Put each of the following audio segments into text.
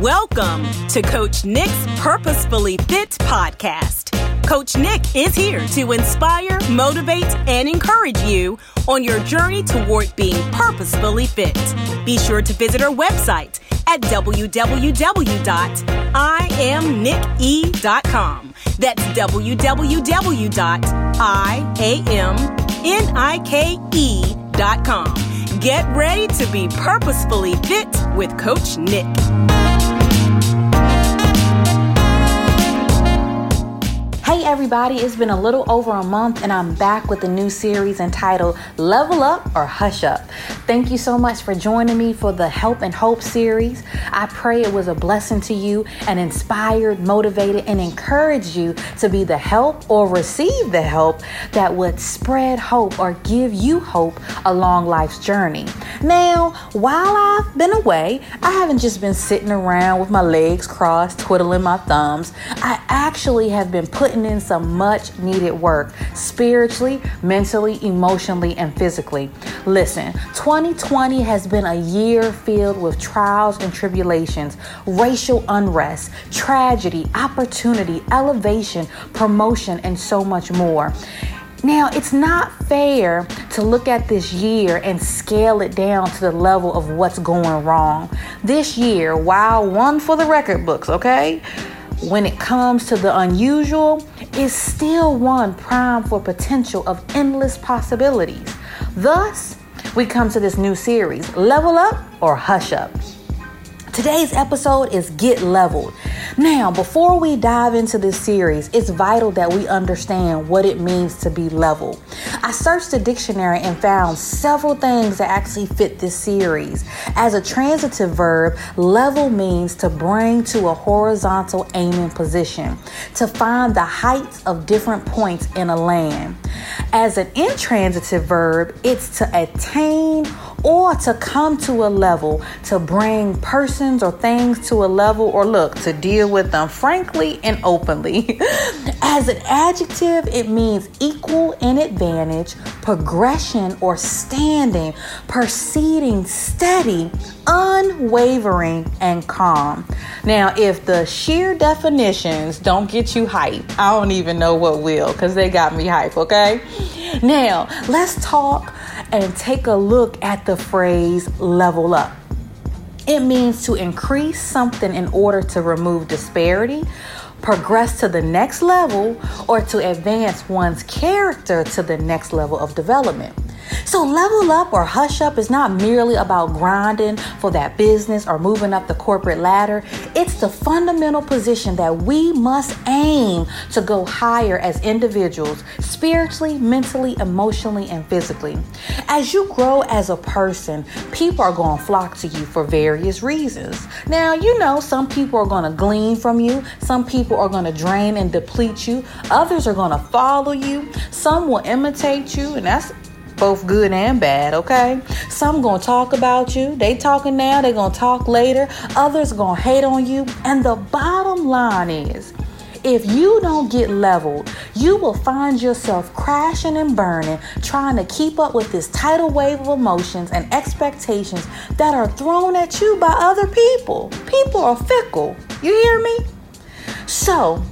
Welcome to Coach Nick's Purposefully Fit podcast. Coach Nick is here to inspire, motivate, and encourage you on your journey toward being purposefully fit. Be sure to visit our website at www.iamnike.com. That's www.iamnike.com. Get ready to be purposefully fit with Coach Nick. Everybody, it's been a little over a month and I'm back with a new series entitled Level Up or Hush Up. Thank you so much for joining me for the Help and Hope series. I pray it was a blessing to you and inspired, motivated, and encouraged you to be the help or receive the help that would spread hope or give you hope along life's journey. Now, while I've been away, I haven't just been sitting around with my legs crossed, twiddling my thumbs. I actually have been putting in some much needed work spiritually, mentally, emotionally, and physically. Listen, 2020 has been a year filled with trials and tribulations, racial unrest, tragedy, opportunity, elevation, promotion, and so much more. Now, it's not fair to look at this year and scale it down to the level of what's going wrong. This year, while one for the record books, okay? When it comes to the unusual, is still one prime for potential of endless possibilities. Thus, we come to this new series Level Up or Hush Up. Today's episode is Get Leveled. Now, before we dive into this series, it's vital that we understand what it means to be level. I searched the dictionary and found several things that actually fit this series. As a transitive verb, level means to bring to a horizontal aiming position, to find the heights of different points in a land. As an intransitive verb, it's to attain or to come to a level, to bring persons or things to a level, or look, to deal with them frankly and openly. As an adjective, it means equal in advantage, progression, or standing, proceeding steady, unwavering, and calm. Now, if the sheer definitions don't get you hype, I don't even know what will, because they got me hype, okay? Now, let's talk and take a look at the phrase level up. It means to increase something in order to remove disparity, progress to the next level, or to advance one's character to the next level of development. So, level up or hush up is not merely about grinding for that business or moving up the corporate ladder. It's the fundamental position that we must aim to go higher as individuals, spiritually, mentally, emotionally, and physically. As you grow as a person, people are going to flock to you for various reasons. Now, you know, some people are going to glean from you, some people are going to drain and deplete you, others are going to follow you, some will imitate you, and that's both good and bad, okay? Some gonna talk about you. They talking now, they gonna talk later. Others gonna hate on you. And the bottom line is, if you don't get leveled, you will find yourself crashing and burning, trying to keep up with this tidal wave of emotions and expectations that are thrown at you by other people. People are fickle. You hear me? So,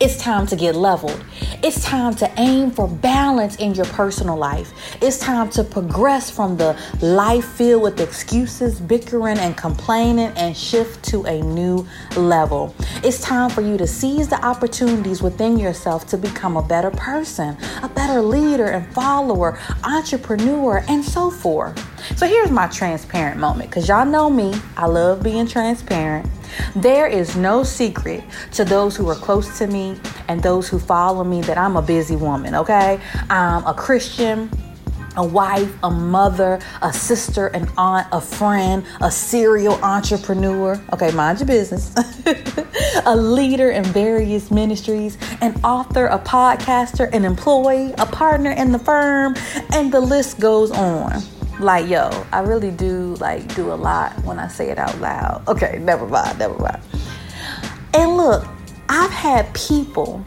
it's time to get leveled. It's time to aim for balance in your personal life. It's time to progress from the life filled with excuses, bickering, and complaining and shift to a new level. It's time for you to seize the opportunities within yourself to become a better person, a better leader and follower, entrepreneur, and so forth. So here's my transparent moment because y'all know me, I love being transparent. There is no secret to those who are close to me and those who follow me that I'm a busy woman, okay? I'm a Christian a wife, a mother, a sister, an aunt, a friend, a serial entrepreneur. Okay, mind your business. a leader in various ministries, an author, a podcaster, an employee, a partner in the firm, and the list goes on like yo i really do like do a lot when i say it out loud. Okay never mind never mind. And look i've had people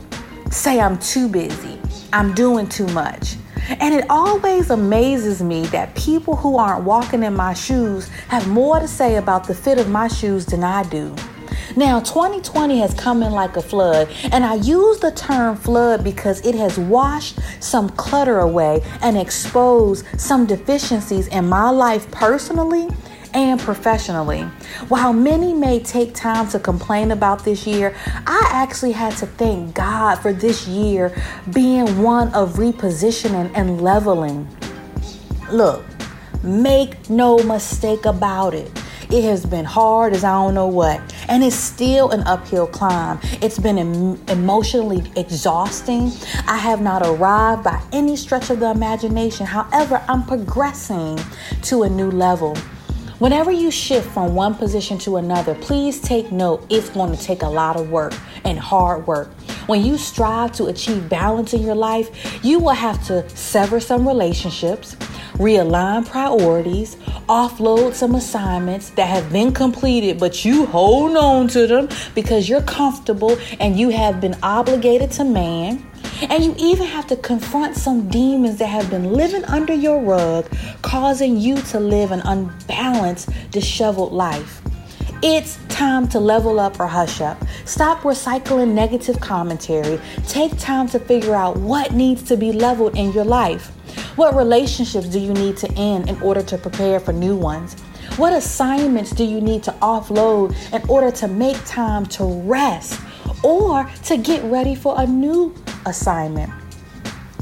say i'm too busy i'm doing too much. And it always amazes me that people who aren't walking in my shoes have more to say about the fit of my shoes than I do. Now, 2020 has come in like a flood, and I use the term flood because it has washed some clutter away and exposed some deficiencies in my life personally and professionally. While many may take time to complain about this year, I actually had to thank God for this year being one of repositioning and leveling. Look, make no mistake about it. It has been hard as I don't know what, and it's still an uphill climb. It's been em- emotionally exhausting. I have not arrived by any stretch of the imagination. However, I'm progressing to a new level. Whenever you shift from one position to another, please take note it's going to take a lot of work and hard work. When you strive to achieve balance in your life, you will have to sever some relationships, realign priorities, offload some assignments that have been completed, but you hold on to them because you're comfortable and you have been obligated to man. And you even have to confront some demons that have been living under your rug, causing you to live an unbalanced, disheveled life. It's time to level up or hush up. Stop recycling negative commentary. Take time to figure out what needs to be leveled in your life. What relationships do you need to end in order to prepare for new ones? What assignments do you need to offload in order to make time to rest or to get ready for a new assignment?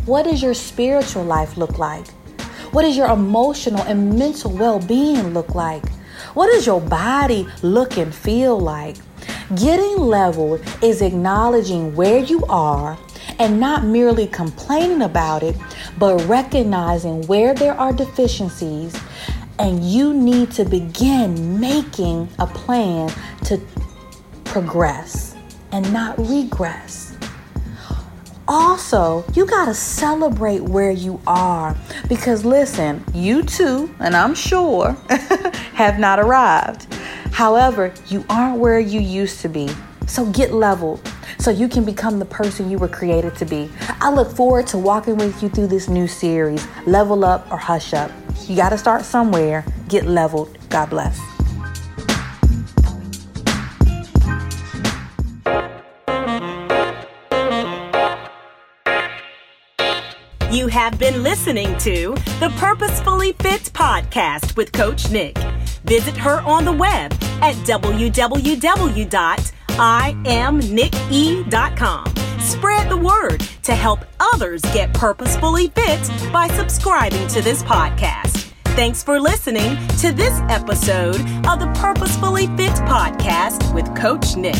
What does your spiritual life look like? What does your emotional and mental well being look like? What does your body look and feel like? Getting leveled is acknowledging where you are and not merely complaining about it, but recognizing where there are deficiencies and you need to begin making a plan to progress and not regress. Also, you got to celebrate where you are because listen, you too, and I'm sure, have not arrived. However, you aren't where you used to be. So get leveled so you can become the person you were created to be. I look forward to walking with you through this new series, Level Up or Hush Up. You got to start somewhere. Get leveled. God bless. You have been listening to the Purposefully Fit podcast with Coach Nick. Visit her on the web at www.iamnike.com. Spread the word to help others get purposefully fit by subscribing to this podcast. Thanks for listening to this episode of the Purposefully Fit podcast with Coach Nick.